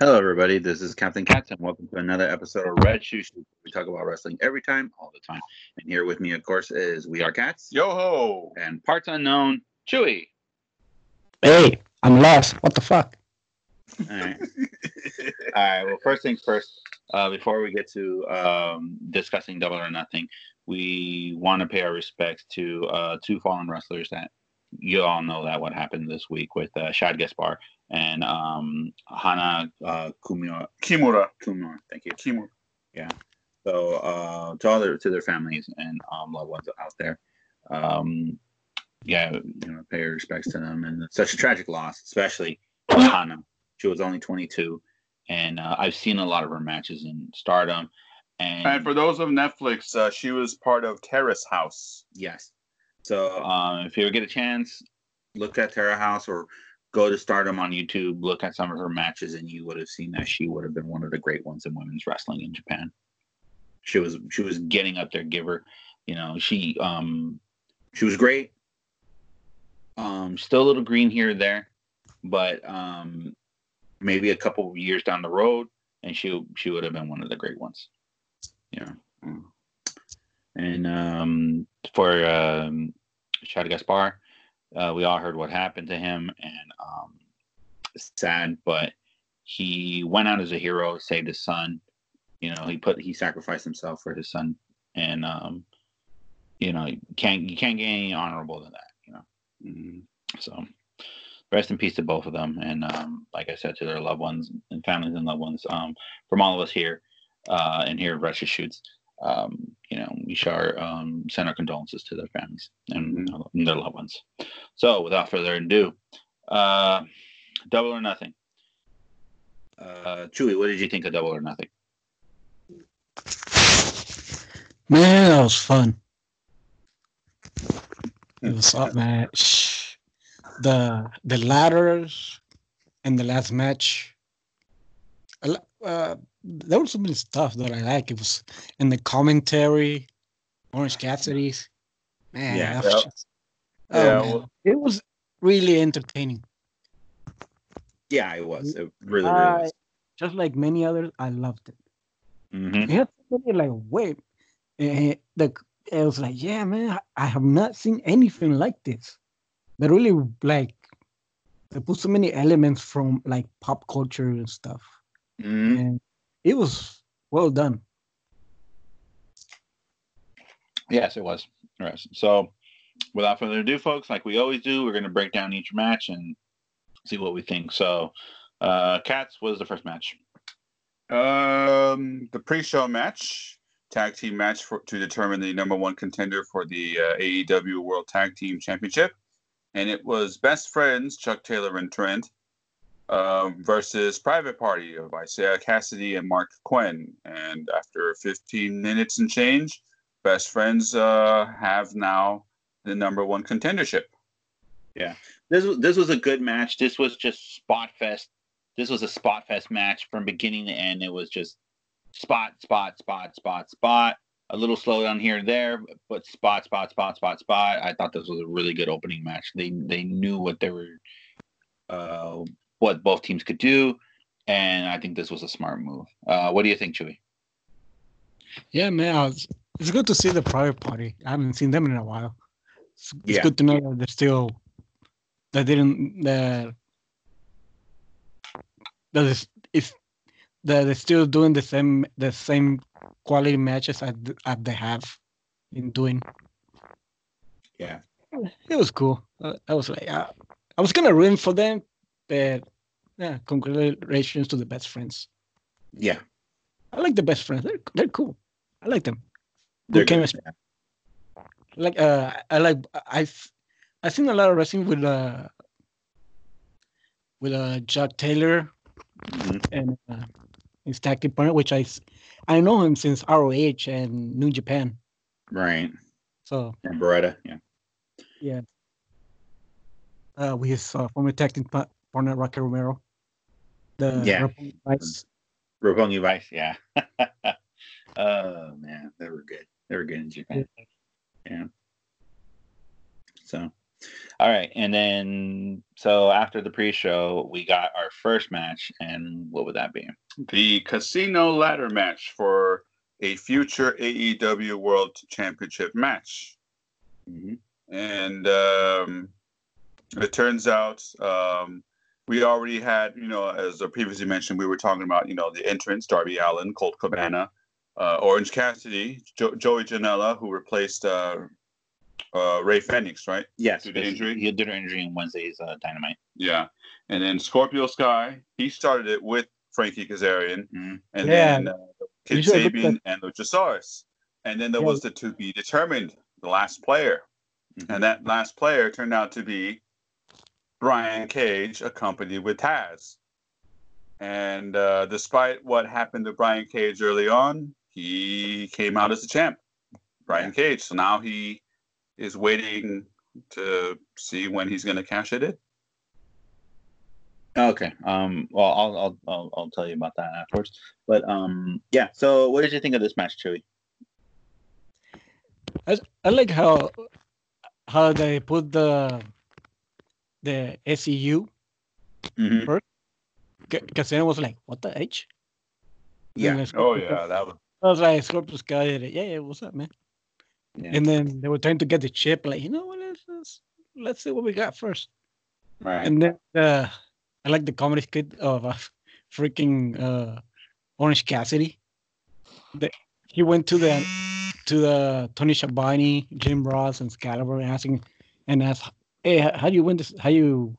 Hello, everybody. This is Captain Cats, and welcome to another episode of Red Shoe Shoot. We talk about wrestling every time, all the time. And here with me, of course, is We Are Cats Yo ho! and Parts Unknown Chewy. Hey, I'm lost. What the fuck? All right. all right. Well, first things first. Uh, before we get to um, discussing Double or Nothing, we want to pay our respects to uh, two fallen wrestlers that you all know that what happened this week with uh, Shad Gaspard and um, Hana uh, Kumura. Kimura. Kumura. Thank you. Kimura. Yeah. So uh, to all their to their families and um, loved ones out there, um, yeah, you know, pay your respects to them. And such a tragic loss, especially Hana. She was only 22, and uh, I've seen a lot of her matches in Stardom. And, And for those of Netflix, uh, she was part of Terrace House. yes, so um, if you ever get a chance, look at Terrace House or go to Stardom on YouTube. Look at some of her matches, and you would have seen that she would have been one of the great ones in women's wrestling in Japan. She was she was getting up there. Give her, you know, she um she was great. Um, still a little green here or there, but um, maybe a couple of years down the road, and she she would have been one of the great ones. Yeah. Mm. And um, for um, Shad Gaspard, uh, we all heard what happened to him, and um, sad, but he went out as a hero, saved his son. You know, he put he sacrificed himself for his son, and um, you know, you can't you can't get any honorable than that. You know, Mm. so rest in peace to both of them, and um, like I said, to their loved ones and families and loved ones. Um, from all of us here, uh, and here at Russia Shoots, um, you know, we share um, send our condolences to their families and, and their loved ones. So, without further ado, uh, Double or Nothing. Uh, Chewy, what did you think of Double or Nothing? Man, that was fun. It was up, man. The the ladders and the last match. Uh, there was so many stuff that I like. It was in the commentary, Orange Cassidy's. Man, Yeah. just- oh, Yeah, man. well- it was really entertaining. Yeah, it was. It really, really was. just like many others, I loved it. hmm It had like wait, eh, the it was like yeah, man, I, have not seen anything like this. They really like they put so many elements from like pop culture and stuff, hmm and it was well done. Yes, it was. Yes. So, without further ado, folks, like we always do, we're going to break down each match and see what we think. So, uh, Cats was the first match. Um, the pre-show match, tag team match for, to determine the number one contender for the uh, AEW World Tag Team Championship, and it was Best Friends Chuck Taylor and Trent um, versus Private Party of Isaiah Cassidy and Marq Quen. And after 15 minutes and change, Best Friends uh, have now the number one contendership. Yeah, this was this was a good match. This was just spot fest. This was a spot fest match from beginning to end. It was just spot, spot, spot, spot, spot. A little slowdown here and there, but spot, spot, spot, spot, spot. I thought this was a really good opening match. They they knew what they were, uh, what both teams could do, and I think this was a smart move. Uh, what do you think, Chewy? Yeah, man, I was, it's good to see the private party. I haven't seen them in a while. It's, it's Yeah. good to know that they're still that didn't that that is if that they're still doing the same the same quality matches as, as they have been doing. Yeah. It was cool. Uh, I was like, uh, I was gonna root for them, but yeah, congratulations to the best friends. Yeah, I like the best friends. They're they're cool. I like them. they're Good good. chemistry. Like uh, I like I've I've seen a lot of wrestling with uh with uh Jack Taylor Mhm. and uh, his tag team partner, which I I know him since ROH and New Japan. Right. So And Beretta. Yeah. uh, with his uh, former tag team pa- partner Rocky Romero. The Yeah. Roppongi Vice. Roppongi Vice. Yeah. oh man, they were good. They were good in Japan. Yeah. So All right, and then so after the pre-show, we got our first match, and what would that be? The casino ladder match for a future AEW World Championship match. Mm-hmm. And um, it turns out um, we already had, you know, as I previously mentioned, we were talking about, you know, the entrance, Darby Allin, Colt Cabana, uh, Orange Cassidy, jo- Joey Janela, who replaced uh, uh, Rey Fenix, right? Yes, Due to injury? He did an injury in Wednesday's uh, Dynamite. Yeah. And then Scorpio Sky, he started it with Frankie Kazarian. Mhm. And Yeah. then uh, Kid You should Sabian and Luchasaurus. And then there Yeah. was the to be determined, the last player. Mhm. And that last player turned out to be Brian Cage, accompanied with Taz. And uh, despite what happened to Brian Cage early on, he came out as the champ, Brian Cage. So now he is waiting to see when he's going to cash it in. Okay. Um. Well, I'll, I'll I'll I'll tell you about that afterwards. But um. Yeah. So, what did you think of this match, Chewy? I, I like how how they put the the SCU Mm-hmm. because then it was like what the H? Yeah. And Oh, yeah. That was. I was like Scorpio Sky. Yeah, yeah, what's up, man? Yeah. And then they were trying to get the chip. Like you know what? Let's let's, let's see what we got first. Right. And then uh, I like the comedy skit of uh, freaking uh, Orange Cassidy. The, he went to the to the Tony Schiavone, Jim Ross, and Excalibur asking and asked, "Hey, how, do you win this? How you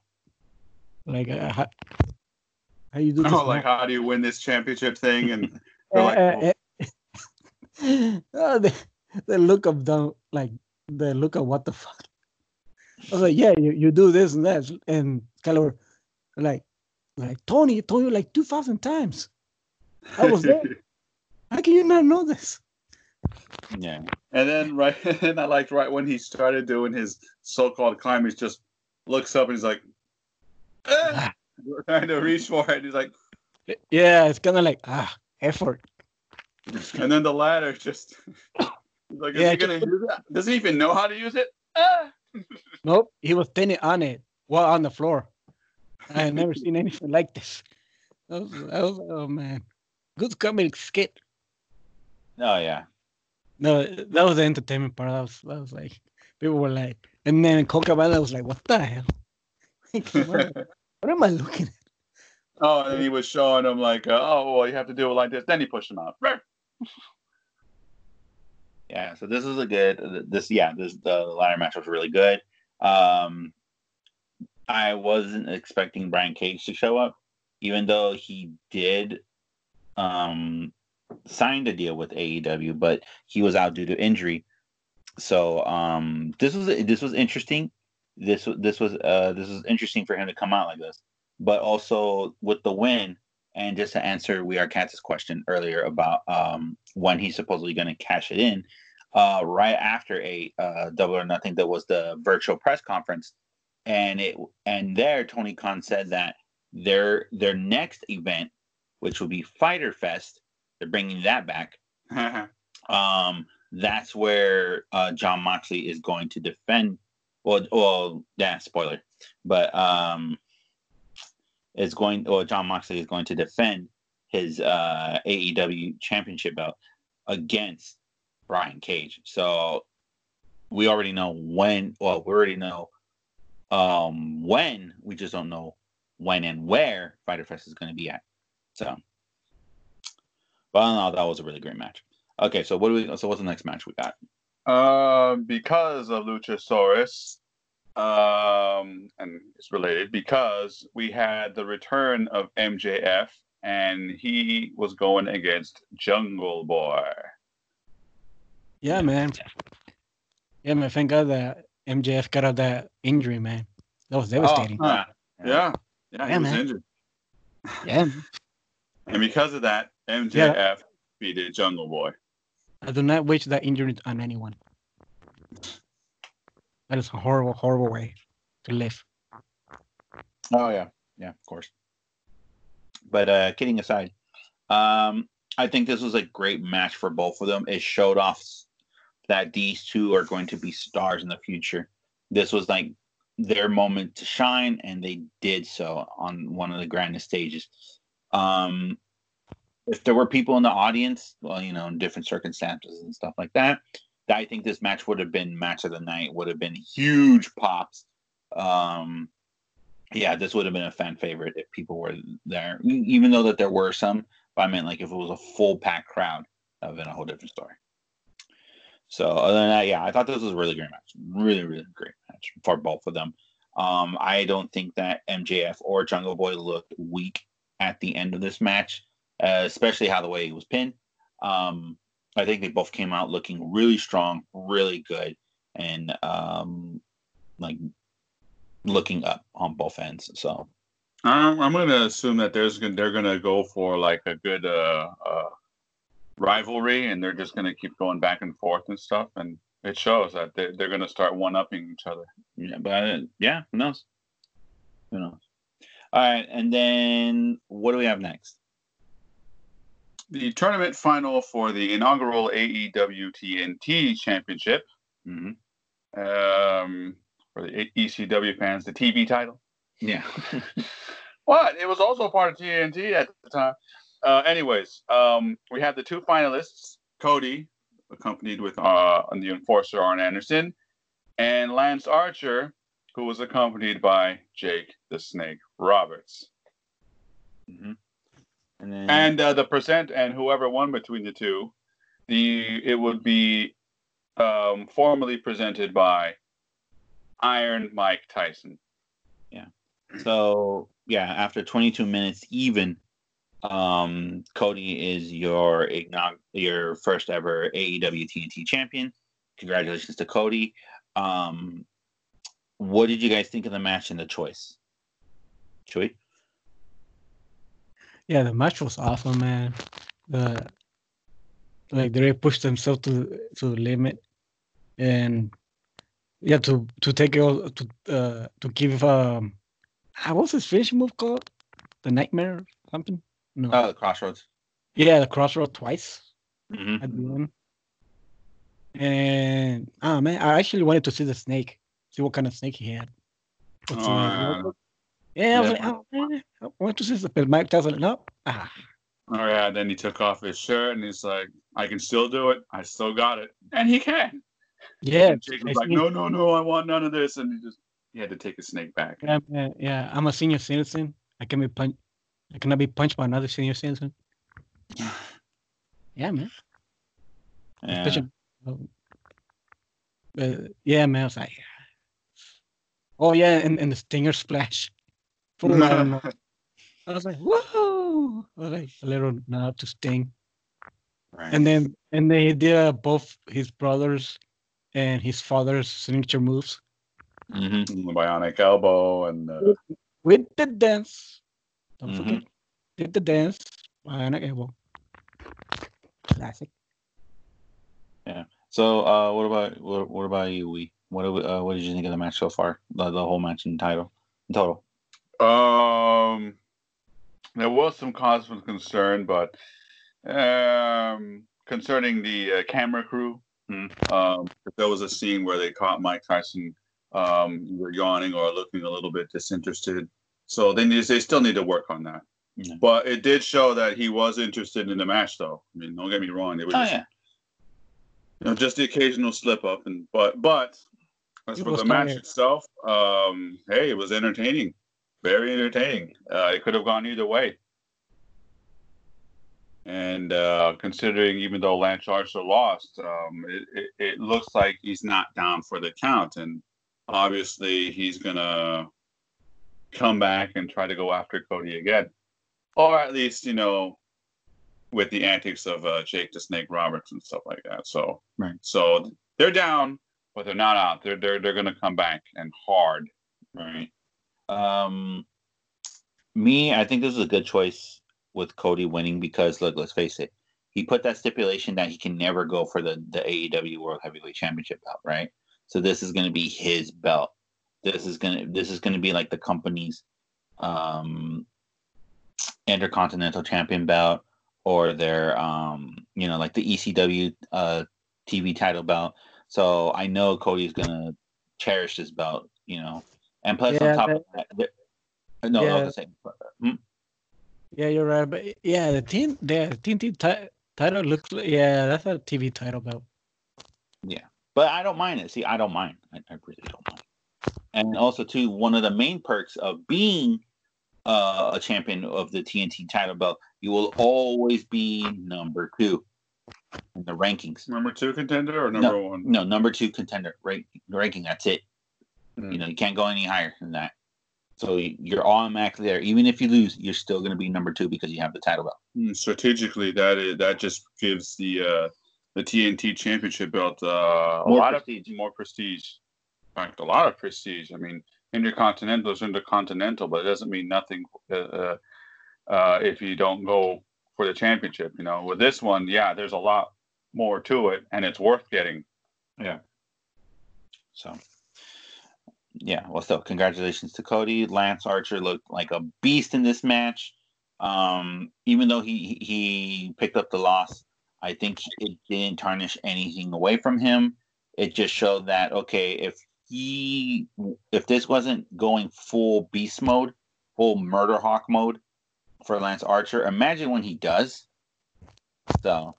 like uh, how, how you do this?" Oh, like how do you win this championship thing? And they're like, oh, the, the look of them, like the look of what the fuck. I was like, yeah, you, you do this and that, and Excalibur, like, like Tony, told you like two thousand times. I was there. How can you not know this? Yeah. And then right, and I liked right when he started doing his so-called climb, he just looks up and he's like, eh, trying to reach for it. He's like, Yeah, it's kind of like ah effort. and then the ladder just he's like, is Yeah, he gonna use it? Does he even know how to use it? Ah. Nope, he was standing on it while on the floor. I had never seen anything like this. Was, was oh man, good comic skit. Oh yeah. No, that was the entertainment part. That was that was like people were like, and then Cocabana was like, "What the hell? Like, what, what am I looking at?" Oh, and he was showing him like, uh, oh, well, you have to do it like this. Then he pushed him out. Yeah, so this is a good. This yeah, this the ladder match was really good. Um, I wasn't expecting Brian Cage to show up, even though he did um signed a deal with AEW, but he was out due to injury. So um, this was this was interesting. This this was uh this was interesting for him to come out like this, but also with the win. And just to answer We Are Cats' question earlier about um, when he's supposedly going to cash it in, uh, right after a uh, Double or Nothing, that was the virtual press conference, and it and there Tony Khan said that their their next event, which will be Fighter Fest, they're bringing that back. Um, that's where uh, Jon Moxley is going to defend. Well, well, yeah, spoiler, but um, is going. Well, Jon Moxley is going to defend his uh, AEW championship belt against Brian Cage. So we already know when. Well, we already know um, when. We just don't know when and where Fighter Fest is going to be at. So, but all in all, that was a really great match. Okay, so what do we? So what's the next match we got? Um, because of Luchasaurus, um, and it's related because we had the return of MJF, and he was going against Jungle Boy. Yeah, man. Yeah, man. Thank God that MJF got out that injury, man. That was devastating. Oh, huh. Yeah, yeah, he Yeah, was man. injured, yeah, man. and because of that, MJF beat Jungle Boy. I do not wish that injury on anyone. That is a horrible, horrible way to live. Oh yeah, yeah, of course. But uh kidding aside, um, I think this was a great match for both of them. It showed off that these two are going to be stars in the future. This was like their moment to shine, and they did so on one of the grandest stages. Um, if there were people in the audience, well, you know, in different circumstances and stuff like that, I think this match would have been match of the night. Would have been huge pops. Um, yeah, this would have been a fan favorite if people were there, even though that there were some. But I meant like if it was a full pack crowd, that would have been a whole different story. So other than that, yeah, I thought this was a really great match. Really, really great match for both of them. Um, I don't think that MJF or Jungle Boy looked weak at the end of this match, uh, especially how the way he was pinned. Um, I think they both came out looking really strong, really good, and um, like looking up on both ends. So um, I'm going to assume that there's they're going to go for like a good uh, uh, rivalry, and they're just going to keep going back and forth and stuff. And it shows that they're, they're going to start one upping each other. Yeah, but uh, yeah, who knows? Who knows? All right, and then what do we have next? The tournament final for the inaugural AEW TNT Championship. Mm-hmm. Um, for the ECW fans, the TV title. Yeah. what? It was also part of TNT at the time. Uh, anyways, um, we had the two finalists, Cody, accompanied with uh, the enforcer Arn Anderson, and Lance Archer, who was accompanied by Jake the Snake Roberts. Mm-hmm. And, then... and uh, the percent and whoever won between the two, the it would be um, formally presented by Iron Mike Tyson. Yeah. So yeah, after 22 minutes, even um, Cody is your your first ever AEW TNT champion. Congratulations to Cody. Um, what did you guys think of the match and the choice? Chewy? Yeah, the match was awesome, man. The like they pushed themselves to to the limit, and yeah, to to take it all, to uh to give um, what was his finishing move called? The nightmare something. No. Oh, the crossroads. Yeah, the crossroad twice mm-hmm. at the end. And oh man, I actually wanted to see the snake, see what kind of snake he had. Oh, yeah, I was like, oh man, I want to see the but Mike him no. Ah. Oh yeah, then he took off his shirt and he's like, I can still do it. I still got it. And he can. Yeah. And was like, No, no, no, I want none of this. And he just he had to take his snake back. Yeah, man, yeah. I'm a senior citizen. I can be punched I cannot be punched by another senior citizen. yeah, man. Yeah. Especially, uh, yeah, man. I was like, oh yeah, and, and the stinger splash. Full I was like, whoa! I was like a little nod to Sting. Right. And then and they did uh, both his brothers and his father's signature moves. Mm-hmm. The bionic elbow and uh... with the dance. Don't mm-hmm. forget. Did the dance. Bionic elbow. Classic. Yeah. So, uh, what about what, what about you? We what uh, what did you think of the match so far? The, the whole match in title, in total. Um, there was some cause for concern, but um, concerning the uh, camera crew, mm-hmm. um, there was a scene where they caught Mike Tyson um, either yawning or looking a little bit disinterested. So they need, they still need to work on that. Yeah. But it did show that he was interested in the match, though. I mean, don't get me wrong. It was oh, just, yeah. you know, just the occasional slip up, and but but as for the match itself, um, hey, it was entertaining, very entertaining. Uh, it could have gone either way. And uh, considering, even though Lance Archer lost, um, it, it, it looks like he's not down for the count, and obviously he's gonna come back and try to go after Cody again or at least you know with the antics of uh, Jake the Snake Roberts and stuff like that. So right. So they're down, but they're not out. They're they're they're gonna come back and hard. Right. Um, me, I think this is a good choice with Cody winning because look, let's face it, he put that stipulation that he can never go for the the AEW World Heavyweight Championship belt, right? So this is going to be his belt. This is gonna this is gonna be like the company's um intercontinental champion belt or their um you know like the ECW uh TV title belt. So I know Cody's gonna cherish this belt, you know, And plus, Yeah, on top that- of that, no, I was Yeah. gonna say, hmm? no, I was Yeah. hmm? Yeah, you're right. But yeah, the team, the TNT ti- title looks like yeah, that's a TV title belt. Yeah, but I don't mind it. See, I don't mind. I, I really don't mind. And also, too, one of the main perks of being uh, a champion of the TNT title belt, you will always be number two in the rankings. Number two contender or number one? No, number two contender rank, ranking. That's it. Hmm. You know, you can't go any higher than that. So you're automatically there. Even if you lose, you're still going to be number two because you have the title belt. Mm, strategically that is that just gives the uh the TNT championship belt uh, a lot prestige. of more prestige. In fact, a lot of prestige. I mean, intercontinental is intercontinental, but it doesn't mean nothing uh, uh, uh, if you don't go for the championship. You know, with this one, yeah, there's a lot more to it, and it's worth getting. Yeah. So, yeah. Well, so congratulations to Cody. Lance Archer looked like a beast in this match. Um, even though he he picked up the loss, I think it didn't tarnish anything away from him. It just showed that okay, if he if this wasn't going full beast mode, full murder hawk mode for Lance Archer, imagine when he does. So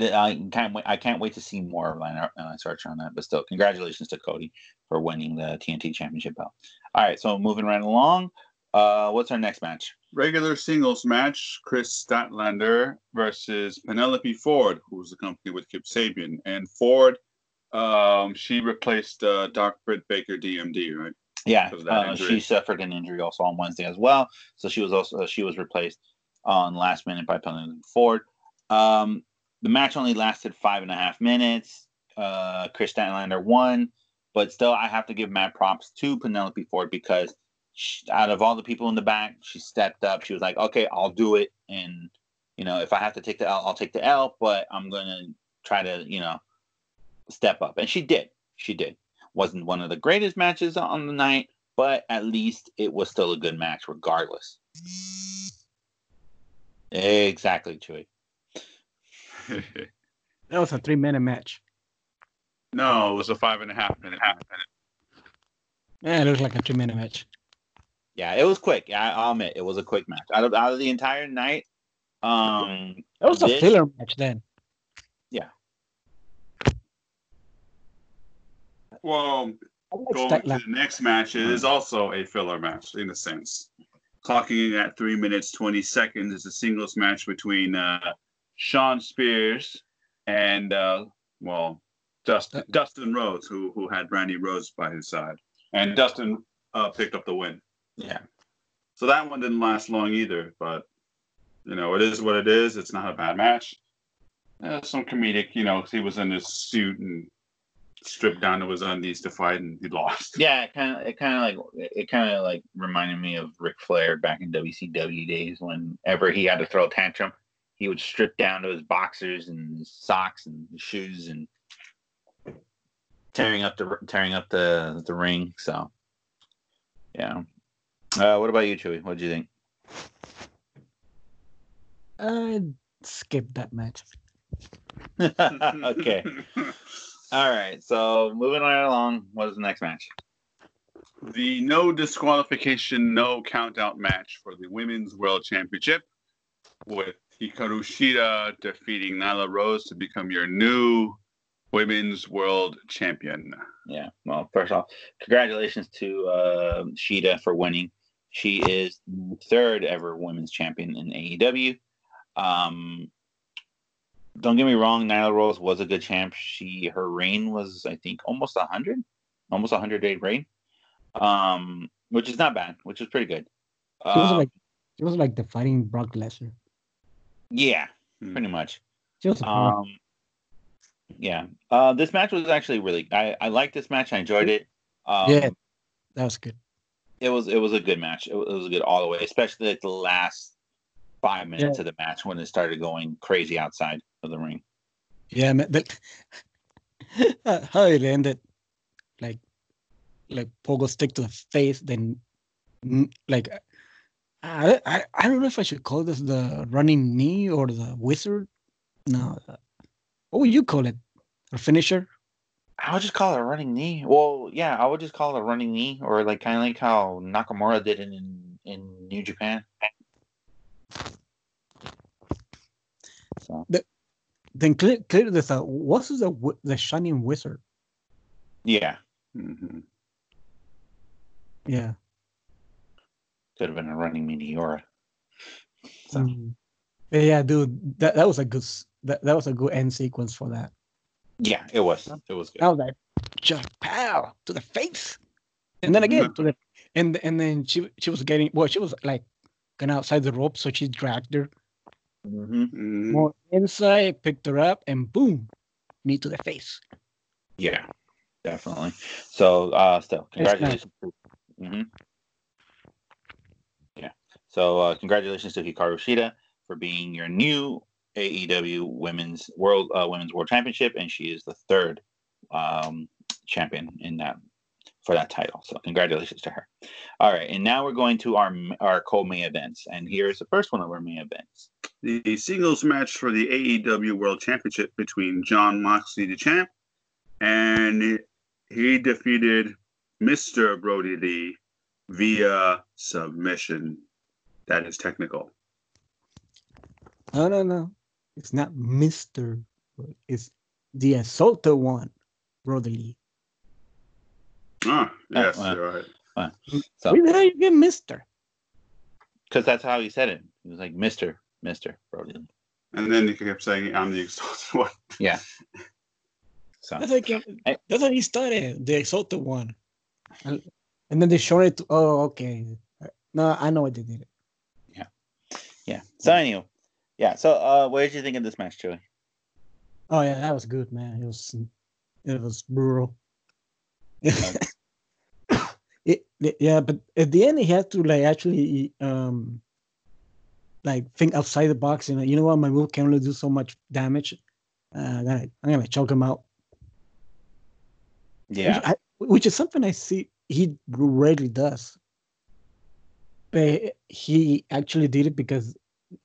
I can't wait. I can't wait to see more of Lance Lance Archer on that. But still, congratulations to Cody for winning the TNT Championship belt. All right, so moving right along. Uh, what's our next match? Regular singles match: Kris Statlander versus Penelope Ford, who who's accompanied with Kip Sabian, and Ford. Um, she replaced uh, Doc Britt Baker, DMD, right? Yeah, Because of that uh, she suffered an injury also on Wednesday as well. So she was also she was replaced on last minute by Penelope Ford. Um, the match only lasted five and a half minutes. Uh, Kris Statlander won, but still, I have to give mad props to Penelope Ford because she, out of all the people in the back, she stepped up. She was like, "Okay, I'll do it," and you know, if I have to take the L, I'll take the L. But I'm gonna try to, you know, step up, and she did. She did wasn't one of the greatest matches on the night, but at least it was still a good match regardless. Exactly, Chewy. That was a three minute match. no, it was a five and a half minute. half. Yeah, it looks like a three minute match. Yeah, it was quick. Yeah, I'll admit it was a quick match. Out of out of the entire night, um, That was a This- filler match then. Yeah. Well, going to the next match, it is also a filler match in a sense. Clocking in at three minutes twenty seconds is a singles match between uh, Shawn Spears and uh, well, Dustin Dustin Rhodes, who who had Randy Rhodes by his side, and Dustin uh, picked up the win. yeah, So that one didn't last long either, but you know it is what it is. It's not a bad match. Uh, some comedic, you know, he was in his suit and stripped down to his undies to fight, and he lost. yeah. It kind of it kind of like it kind of like reminded me of Ric Flair back in WCW days. Whenever he had to throw a tantrum, he would strip down to his boxers and his socks and his shoes and tearing up the tearing up the the ring. So, yeah. Uh, what about you, Chewy? What do you think? I skipped that match. okay. All right. So moving right along, what is the next match? the no disqualification, no count out match for the Women's World Championship with Hikaru Shida defeating Nyla Rose to become your new Women's World Champion. Yeah. Well, first off, congratulations to uh, Shida for winning. She is the third ever women's champion in AEW. Um, don't get me wrong, Nyla Rose was a good champ. She her reign was, I think, almost a hundred, almost a hundred day reign, um, which is not bad, which is pretty good. It was Um, like it was like the fighting Brock Lesnar. Yeah, Hmm. pretty much. She Um, yeah. Uh, this match was actually really. I I liked this match. I enjoyed it. Um, Yeah. that was good. It was it was a good match. It was, it was good all the way, especially at the last five minutes of the match when it started going crazy outside of the ring. Yeah, man. That, how it ended, like, like pogo stick to the face, then, mm, like, I, I I don't know if I should call this the running knee or the wizard. No, what would you call it? A finisher? I would just call it a running knee. Well, yeah, I would just call it a running knee, or like kind of like how Nakamura did it in in New Japan. So Then clear, clear this out. What's the the shining wizard? yeah, Mhm. Yeah. Could have been a running meteora. So Mm. Yeah, yeah, dude. That that was a good that, that was a good end sequence for that. yeah, it was it was good. I was like, just pow to the face, and then again to the and and then she she was getting well, she was like going outside the rope, so she dragged her hmm Mhm. more inside, picked her up, and boom, knee to the face. Yeah, definitely. So uh, still, It's nice. congratulations. So uh, congratulations to Hikaru Shida for being your new AEW Women's World uh, Women's World Championship, and she is the third um, champion in that for that title. So congratulations to her. All right, and now we're going to our our co-main events, and here's the first one of our main events. The singles match for the AEW World Championship between Jon Moxley, the champ, and he defeated Mr. Brodie Lee via submission. That is technical. No, no, no. It's not Mister. It's the assaulter one, Brother Lee. Ah, yes, wow. you're right. So Where the hell you get Mister? because that's how he said it, he was like Mister Mister Brodie. And then he kept saying, I'm the exalted one. Yeah. So That's like I- that's how he started. The assaulter one, and and then they showed it. To, oh, okay. No, I know what they did. Yeah. So anyway, yeah. So uh, what did you think of this match, Joey? Oh yeah, that was good, man. It was it was brutal. it, it- yeah, but at the end he had to like actually um like think outside the box and you know what my move can only do so much damage. Uh, I'm I'm gonna choke him out. Yeah. Which, I, which is something I see he rarely does. But he actually did it because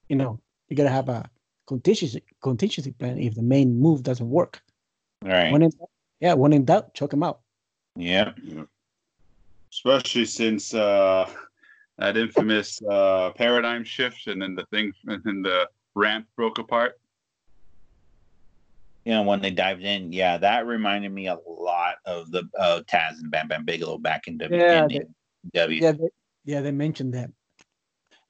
you know you gotta have a contingency contingency plan if the main move doesn't work. All right. When in, yeah, when in doubt, choke him out. yeah. Yeah. Especially since uh, that infamous uh, paradigm shift and then the thing and then the ramp broke apart. You know, when they dived in, yeah, that reminded me a lot of the uh, Taz and Bam Bam Bigelow back in W. Yeah, in W. Yeah, they, yeah, they mentioned that.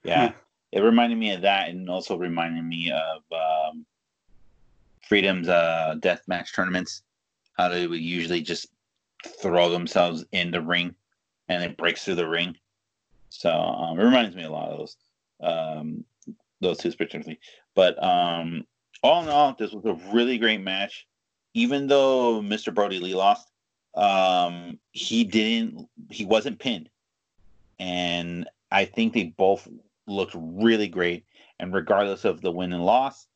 yeah. It reminded me of that, and also reminded me of um, Freedom's uh, death match tournaments. How they would usually just throw themselves in the ring, and it breaks through the ring. So um, it reminds me a lot of those, um, those two particularly. But um, all in all, this was a really great match. Even though Mr. Brodie Lee lost, um, he didn't. He wasn't pinned, and I think they both looked really great. And regardless of the win and loss,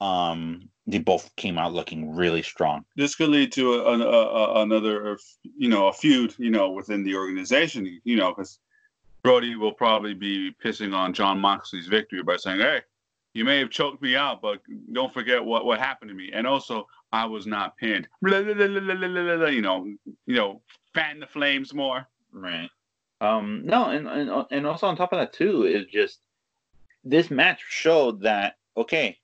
um, they both came out looking really strong. This could lead to a, a, a, another, you know, a feud, you know, within the organization, you know, because Brodie will probably be pissing on Jon Moxley's victory by saying, "Hey, you may have choked me out, but don't forget what what happened to me, and also I was not pinned." Blah, blah, blah, You know, you know, fan the flames more. Right. Um, no, and, and and also on top of that too is just this match showed that okay,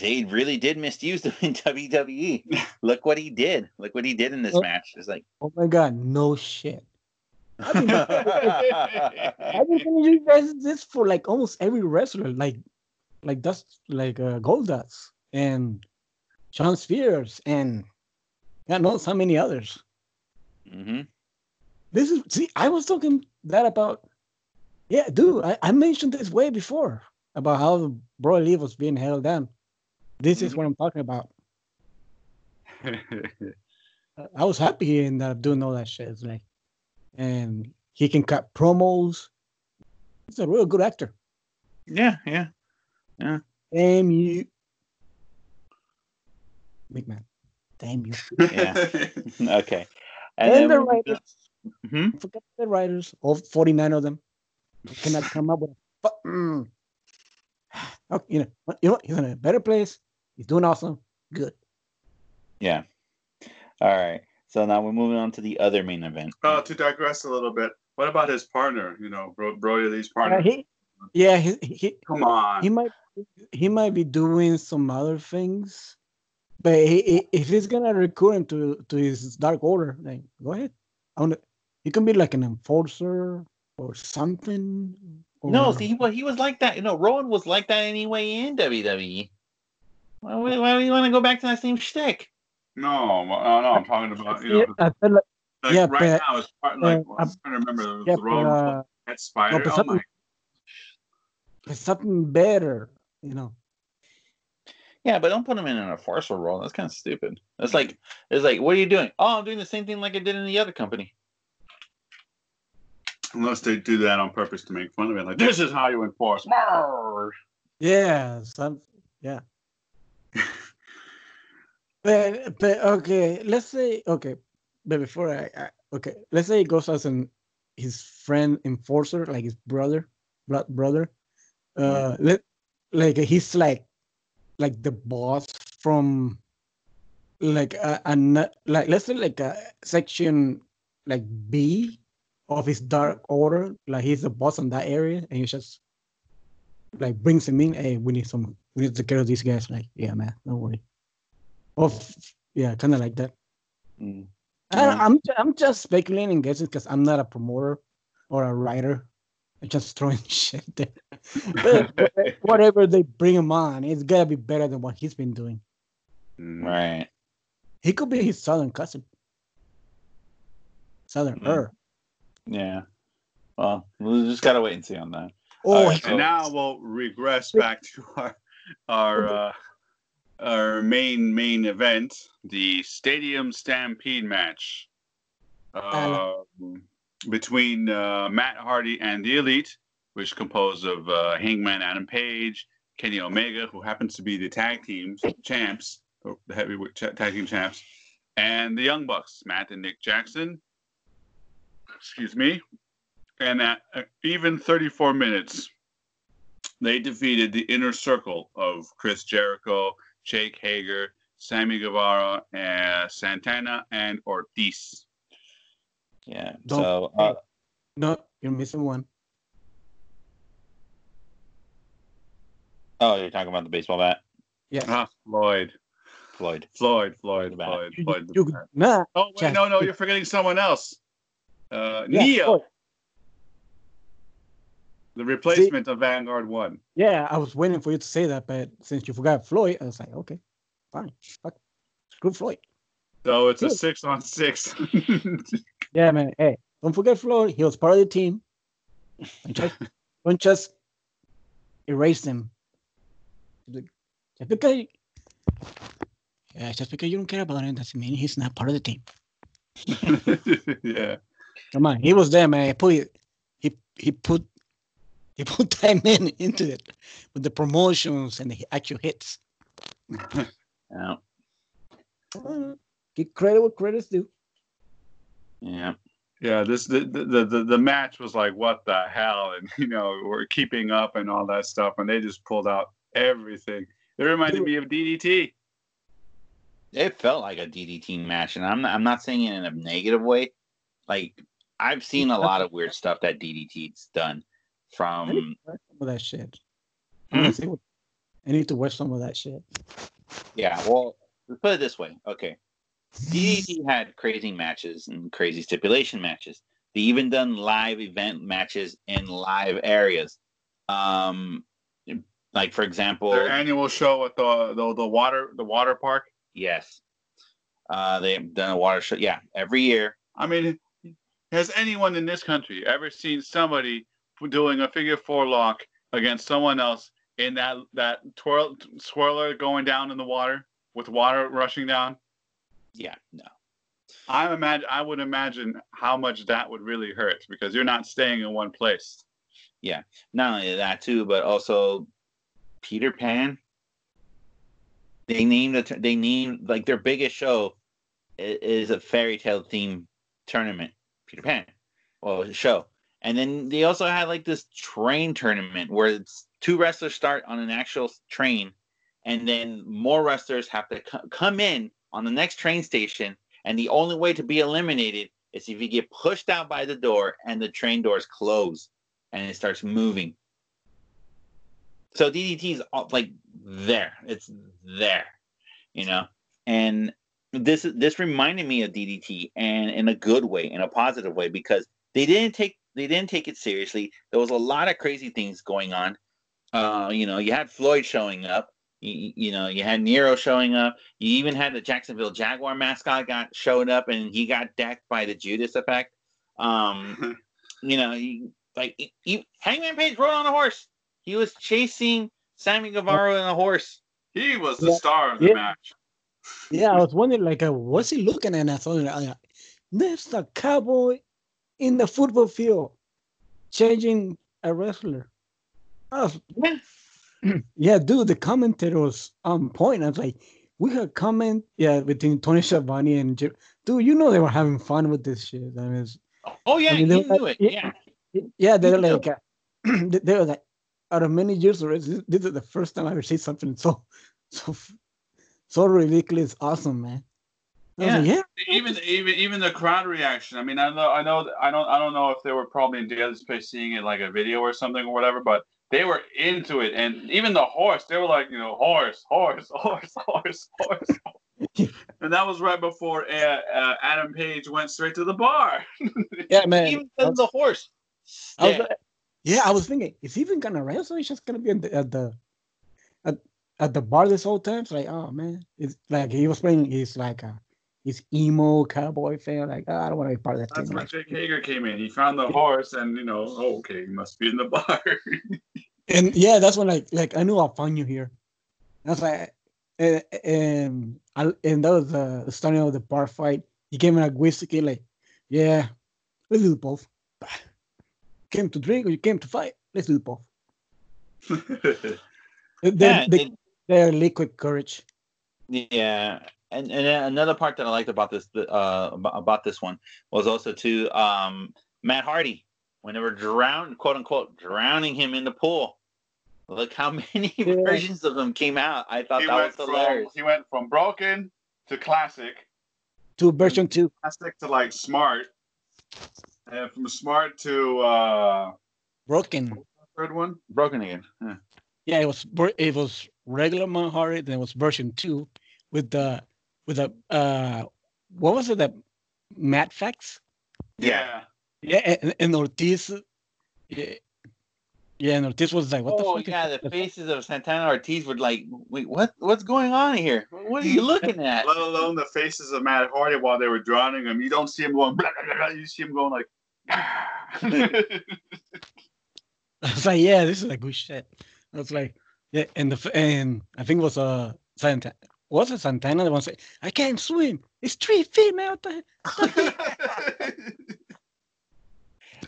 they really did misuse them in WWE. Look what he did. Look what he did in this Oh. match. It's like Oh my god, no shit. I've been, I've been you guys this for like almost every wrestler, like like Dust, like uh, Goldust and Shawn Spears and God knows how many others. hmm This is see, I was talking that about. Yeah, dude, I, I mentioned this way before about how Bro Lee was being held down. This is Mhm. what I'm talking about. I was happy he ended up doing all that shit. It's like, and he can cut promos. He's a real good actor. Yeah, yeah. Yeah. Damn you, McMahon. Damn you. Yeah. Okay. And, then the we- writers. Mhm. Forget the writers. All 49 of them cannot come up with a fu- mm. Okay, you know, you know, what? he's in a better place. He's doing awesome. Good. Yeah. All right. So now we're moving on to the other main event. Uh, to digress a little bit, what about his partner? You know, Bro- Brodie Lee's Uh, partner. he, yeah, he, he Come on. he might he might be doing some other things, but he, he- if he's gonna recruit him to to his dark order, then go ahead. I wanna, he can be like an enforcer or something. No, see, he, wa- he was like that. You know, Rowan was like that anyway in WWE. Why, why, why do you want to go back to that same shtick? no, no, no. I'm talking about you yeah, know, I feel like, like yeah, right but- now. It's part, like uh, I'm trying to remember the, yeah, the but, uh, Rumble, that spider. but oh something- my! it's something better, you know. Yeah, but don't put him in an enforcer role. That's kind of stupid. It's like, it's like, what are you doing? Oh, I'm doing the same thing like I did in the other company. Unless they do that on purpose to make fun of it, like this is how you enforce. Marr! Yeah, some yeah. but but okay, let's say okay, but before I, I okay, let's say he goes as an his friend enforcer, like his brother, blood brother. Uh, let like he's like like the boss from like a, a n- like let's say like a section like B of his dark order, like he's the boss in that area, and he just like brings him in. Hey, we need some. We need to take care of these guys. Like, yeah, man, don't worry. Of yeah, kind of like that. Mm. I, I'm I'm just speculating, guessing, because I'm not a promoter or a writer. I'm just throwing shit there. But whatever they bring him on, it's gotta be better than what he's been doing. Mm. Right. He could be his southern cousin. Southern Mm. Yeah. Well, we just gotta wait and see on that. Oh, Alright, And now we'll regress back to our our uh, our main main event, the Stadium Stampede match um, between uh, Matt Hardy and the Elite, which is composed of uh, Hangman Adam Page, Kenny Omega, who happens to be the tag team champs, the heavyweight tag team champs, and the Young Bucks, Matt and Nick Jackson. Excuse me. And at uh, even 34 minutes, they defeated the inner circle of Chris Jericho, Jake Hager, Sammy Guevara, and Santana, and Ortiz. Yeah. Don't- so, uh, no, you're missing one. oh, you're talking about the baseball bat, Yes. Ah, Floyd, Floyd. Floyd, Floyd, The bat. Floyd, you, Floyd. you, nah, Oh wait, Chas- no, no, you're forgetting someone else. Uh, yeah, Neo, the replacement of Vanguard One. yeah, I was waiting for you to say that, but since you forgot Floyd, I was like, okay, fine. Fuck. Screw Floyd. So it's a Good. six on six. Yeah, man. Hey, don't forget Floyd. He was part of the team. Don't just, don't just erase him. Just because, yeah, just because you don't care about him doesn't mean he's not part of the team. yeah. Come on, he was there, man. He put he he put he put time in into it with the promotions and the actual hits. Yeah. Get credit what credit's due. Yeah. Yeah, this the, the the the match was like what the hell, and you know we're keeping up and all that stuff, and they just pulled out everything. It reminded me of DDT. It felt like a DDT match, and I'm not, I'm not saying it in a negative way. Like I've seen a lot of weird stuff that DDT's done. I need From to some of that shit. I Hmm? wanna see what- I need to watch some of that shit. yeah, well, let's put it this way. Okay, DDT had crazy matches and crazy stipulation matches. They even done live event matches in live areas. Um, like for example, Their annual show at the the, the water the water park. yes, uh, they've done a water show. Yeah, every year. I mean, has anyone in this country ever seen somebody doing a figure four lock against someone else in that that twirl swirler going down in the water with water rushing down? Yeah, no. I imagine I would imagine how much that would really hurt because you're not staying in one place. Yeah, not only that too, but also Peter Pan. They named it. They named like their biggest show is a fairy tale theme tournament. Peter well, show, and then they also had like this train tournament where it's two wrestlers start on an actual train, and then more wrestlers have to co- come in on the next train station And the only way to be eliminated is if you get pushed out by the door and the train doors close and it starts moving. So DDT is like there. It's there, you know. And this this reminded me of DDT and in a good way, in a positive way, because they didn't take they didn't take it seriously. There was a lot of crazy things going on. Uh, you know, you had Floyd showing up. You, you, know, you had Nero showing up. You even had the Jacksonville Jaguar mascot got showed up, and he got decked by the Judas effect. Um, you know, like Hangman Page rode on a horse. He was chasing Sammy Guevara on a horse. He was the star of the Yeah. match. Yeah, I was wondering, like, uh, what's he looking at? And I thought, uh, there's a cowboy in the football field changing a wrestler. Was, Yeah. dude, the commentator was on point. I was like, we had comment, yeah, between Tony Schiavone and Jim. Dude, you know they were having fun with this shit. I mean, it's, Oh yeah, I mean, they were knew it. like- Yeah. yeah, they're like, uh, they they were like, out of many years this, is the first time I ever see something so, so, so ridiculous, awesome, man. I was like, yeah, Even even even the crowd reaction. I mean, I know I know I don't I don't know if they were probably in Daily's Place seeing it like a video or something or whatever, but they were into it. And even the horse, they were like, you know, horse, horse, horse, horse, horse. and that was right before uh, uh, Adam Page went straight to the bar. yeah, man. Even I the horse. I was Yeah. yeah, I was thinking, is he even gonna wrestle? He's just gonna be at the at the at, at the bar this whole time. It's like, oh man, it's like he was playing. He's like a he's emo cowboy fan. Like, oh, I don't want to be part of that That's team. where Like, Jake Hager came in. He found the horse, and you know, oh, okay, he must be in the bar. and yeah, that's when like like I knew I'll find you here. That's like, eh, and and, I, and that was the starting of the bar fight. He came in like whiskey, like, yeah, let's do both. Came to drink or you came to fight? Let's do both. They, Yeah, they, they- they're liquid courage. Yeah, and and another part that I liked about this uh about, about this one was also too um Matt Hardy when they were drown quote unquote drowning him in the pool. Look how many Yeah. versions of him came out. I thought he, that went was from, hilarious. he went from broken to classic, To version two. classic to like smart, and from smart to uh Broken. third one. Broken again. Yeah. Yeah, it was it was regular Matt Hardy, then it was version two with the with the uh what was it that Matt Fax? Yeah. Yeah, and, and Ortiz. Yeah, yeah, and Ortiz was like, "What oh the fuck?" is yeah, the faces of Santana Ortiz were like, wait, what? What's going on here? What are you looking at? Let alone the faces of Matt Hardy while they were drowning him. You don't see him going. Blah, blah, blah, blah. You see him going like. I was like, "Yeah, this is like good shit." I was like, "Yeah," and the and I think it was uh Santana. Was it Santana that one say, "I can't swim. It's three feet, man." What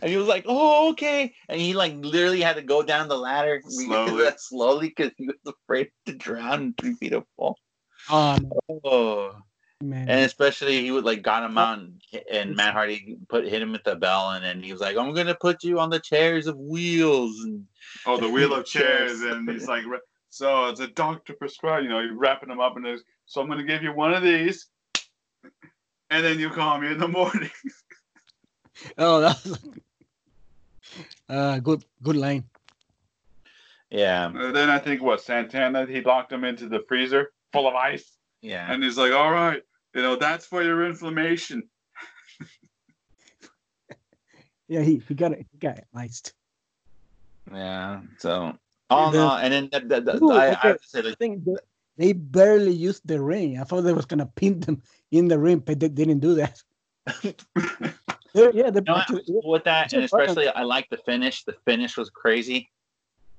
And he was like, "Oh, okay." And he like literally had to go down the ladder Slowly. slowly because he was afraid to drown in three feet of fall. Oh Oh, man. and especially he would like got him out, and, and Matt Hardy put hit him with the bell, and then he was like, "I'm gonna put you on the chairs of wheels." And oh, the wheel of chairs, and he's like, so it's a doctor prescribed. You know, you're wrapping them up, and there's so I'm gonna give you one of these, and then you call me in the morning. Oh, that was uh good good line. yeah, And then I think what Santana he locked him into the freezer full of ice, yeah. and he's like, all right, you know, that's for your inflammation. Yeah, he, he got it. He got it iced. Yeah. So all in all, and then that, that, that- Ooh, I, I have to say, I like, think they, they barely used the ring. I thought they was gonna pin them in the ring, but they didn't do that. They- yeah, they, you know what? actually- with that, and Just fucking- especially I like the finish. The finish was crazy.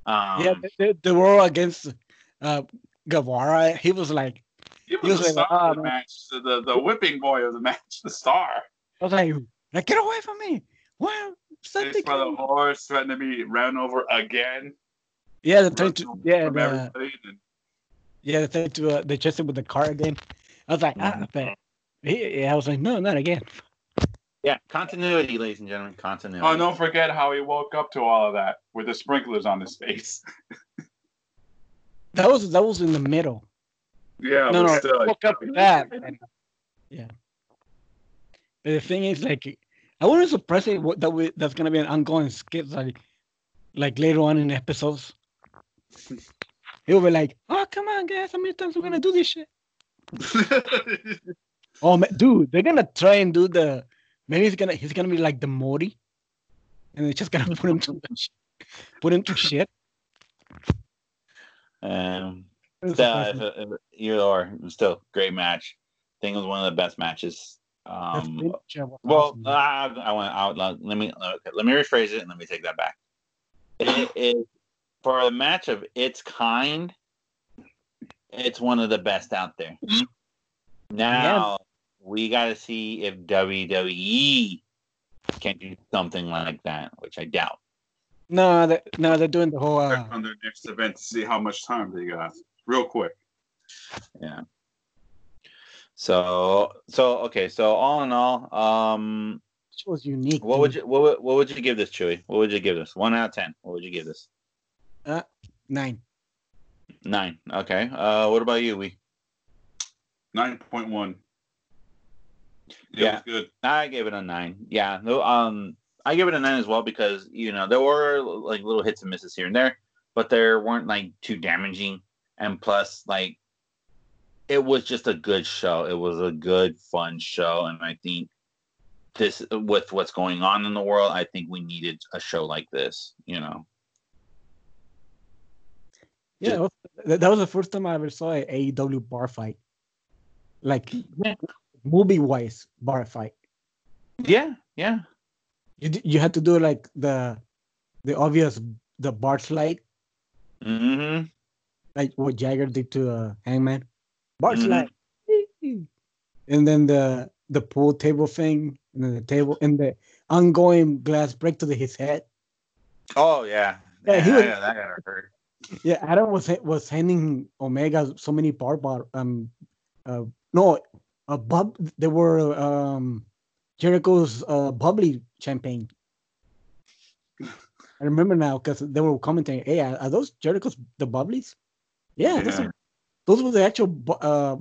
Um, yeah, they, they, they were all against uh, Guevara. He was like, He He was was the like, star "Ah, of the man." match, the, the the whipping boy of the match, the star. I was like, like get away from me! Wow, something. Thanks for the horse threatening to be ran over again. Yeah, they tried to. Yeah, from the. And yeah, they tried to. Uh, they chased him with the car again. I was like, Mm-hmm. ah, but he, yeah, I was like, no, not again. yeah, continuity, ladies and gentlemen, continuity. Oh, don't forget how he woke up to all of that with the sprinklers on his face. That was that was in the middle. Yeah, no, but no, still. woke up with that. and- yeah. the thing is, like, I wouldn't surprise it that we, that's gonna be an ongoing skit, like, like later on in episodes. He'll be like, "Oh, come on, guys! How many times we're gonna do this shit?" Oh, man, dude, they're gonna try and do the. Maybe he's gonna he's gonna be like the Mori, and they're just gonna put him to put him to shit. Um, Wouldn't still, surprise if, me. if, either or, it was still great match. I think it was one of the best matches. Um, well, awesome. I, I went out. Let me okay, let me rephrase it and let me take that back. It is for a match of its kind. It's one of the best out there. Now we got to see if WWE can do something like that, which I doubt. no, they, no, they're doing the whole. Check Uh, on their next event to see how much time they got. Real quick. Yeah. So so okay. So all in all, um, which was unique. what would you what would, what would you give this, Chewy? What would you give this? One out of ten. What would you give this? Uh, nine? Nine. Okay. Uh, what about you? We. 9.1. It Yeah. was good. I gave it a nine. Yeah. No. Um, I give it a nine as well because you know there were like little hits and misses here and there, but there weren't like too damaging. And plus, like, it was just a good show. It was a good, fun show, and I think this with what's going on in the world, I think we needed a show like this. You know. Yeah, that was, that was the first time I ever saw an AEW bar fight, like movie wise bar fight. Yeah. Yeah. You you had to do like the the obvious the bar slide, hmm like what Jagger did to uh, Hangman. Bar Mhm. slide, and then the the pool table thing, and then the table and the ongoing glass break to the, his head. Oh yeah. Yeah, he yeah, was- that got hurt. Yeah, Adam was was handing Omega so many bar bar um uh no uh bub there were um Jericho's uh bubbly champagne. I remember now because they were commenting, "Hey, are, are those Jericho's the bubblies?" Yeah, Those, Yeah. are, those were the actual uh,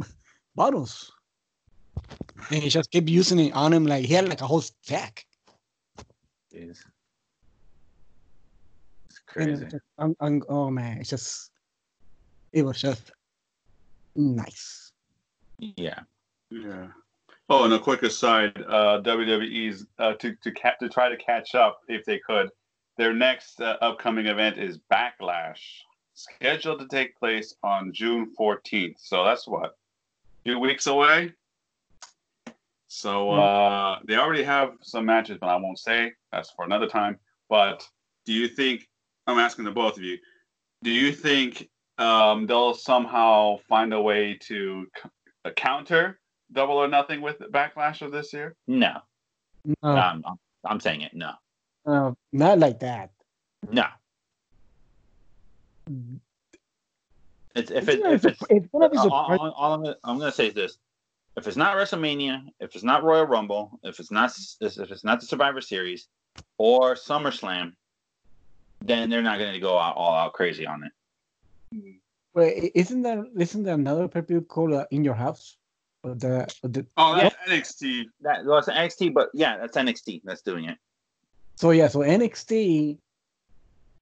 bottles. And he just kept using it on him like he had like a whole stack. Jeez. It's And it crazy. was just- um, um, oh man, it's just it was just nice. Yeah. Yeah. Oh, and a quick aside, uh, WWE's uh, to to ca- to try to catch up if they could. Their next uh, upcoming event is Backlash, scheduled to take place on June 14th. So that's what two weeks away. So uh, they already have some matches, but I won't say. That's for another time. But do you think? I'm asking the both of you. Do you think um, they'll somehow find a way to c- uh, counter Double or Nothing with Backlash of this year? No. No, I'm, I'm, I'm saying it. No. uh, not like that. No. It's if It's it if be it's surpri- it's gonna be all, surprising. all, all I'm, gonna, I'm gonna say is this: if it's not WrestleMania, if it's not Royal Rumble, if it's not if it's not the Survivor Series or SummerSlam, then they're not gonna go out all out crazy on it. Wait, isn't there isn't there another per view called uh, In Your House? Or the, or the Oh, that's NXT. That well, it's NXT, but yeah, that's NXT that's doing it. so yeah, so NXT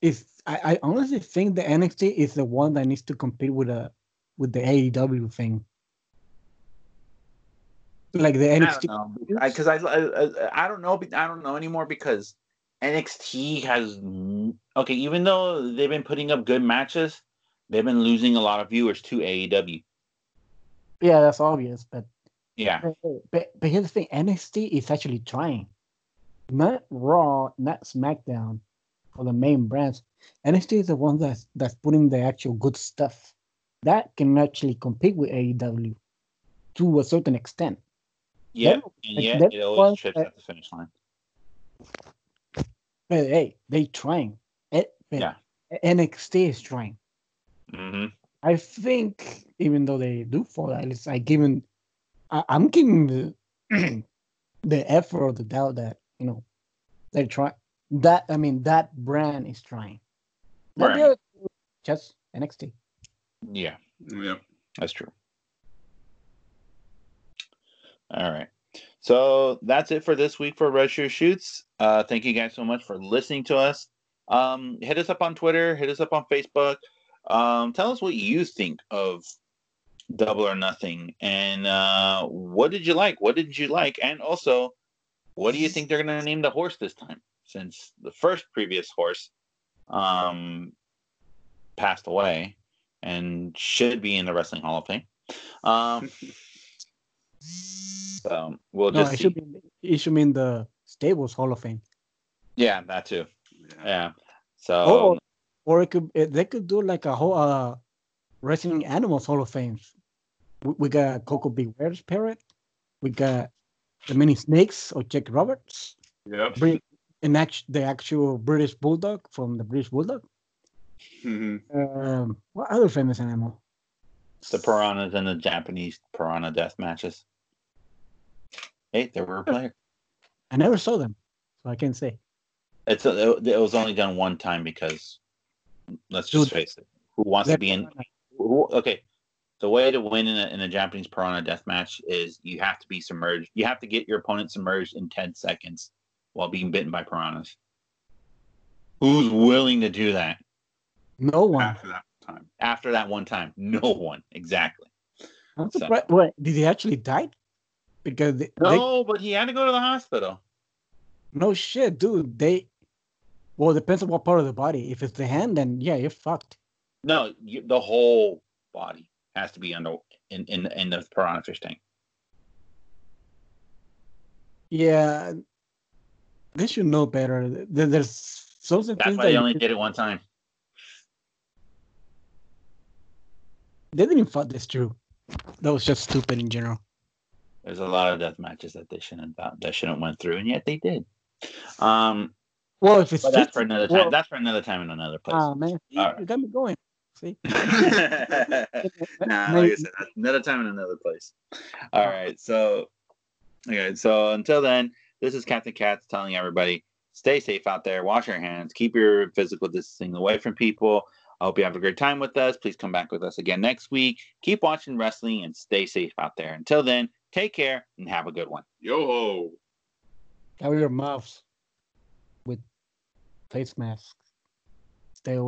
is I, I honestly think the NXT is the one that needs to compete with a with the AEW thing. Like the NXT. because I, I, I I don't know I don't know anymore because NXT has okay even though they've been putting up good matches, they've been losing a lot of viewers to AEW. Yeah, that's obvious, but Yeah, but but here's the thing: NXT is actually trying, not Raw, not SmackDown, for the main brands. NXT is the one that's that's putting the actual good stuff that can actually compete with AEW to a certain extent. yeah, That- that it always trips at the finish line. But hey, they trying. It, Yeah. NXT is trying. hmm I think even though they do fall, at least I given I, I'm giving the the effort of the doubt that you know they try that I mean that brand is trying. Not the Right. other just NXT. Yeah, Yeah. that's true. All right. So that's it for this week for Red Shirt Shoots. Uh, thank you guys so much for listening to us. Um, hit us up on Twitter, hit us up on Facebook. Um, tell us what you think of Double or Nothing, and uh, what did you like? What did you like? And also, what do you think they're going to name the horse this time? Since the first previous horse um, passed away and should be in the Wrestling Hall of Fame. Um, so we'll No, just it see. should, be, it should mean the Stables Hall of Fame. Yeah, that too. Yeah. Yeah. So Oh, or it could it, they could do like a whole uh wrestling animals Hall of Fame. We, we got Koko B. Ware's parrot. We got the mini snakes or Jack Roberts. Yep. Bring an act, the actual British bulldog from the British bulldog. Mhm. Um, what other famous animal? It's the piranhas and the Japanese piranha death matches. Hey, there were a player. I never saw them, so I can't say. It's a, it was only done one time because let's just Dude. face it. Who wants to be in? Who, okay, the way to win in a, in a Japanese piranha death match is you have to be submerged. You have to get your opponent submerged in ten seconds while being bitten by piranhas. Who's willing to do that No one. After that time. after that one time? No one. Exactly. I'm So- surprised. What did he actually die? Because they, they- No, but he had to go to the hospital. no shit, dude. They well, it depends on what part of the body. If it's the hand, then yeah, you're fucked. No, you, the whole body has to be under in in, in the piranha fish tank. Yeah, they should know better. There's certain That's things why that they only did it one time. they didn't fuck this true. That was just stupid in general. There's a lot of death matches that they shouldn't have, that shouldn't went through, and yet they did. Um, Well, if it's but that's for another time. well- that's for another time in another place. Ah man, All right. you got me going. See, nah, like I said, another time in another place. All right, so okay, so until then, this is Captain Cats telling everybody stay safe out there, wash your hands, keep your physical distancing away from people. I hope you have a great time with us. Please come back with us again next week. Keep watching wrestling and stay safe out there. Until then, take care and have a good one. Yo ho. cover your mouths with face masks. Stay away.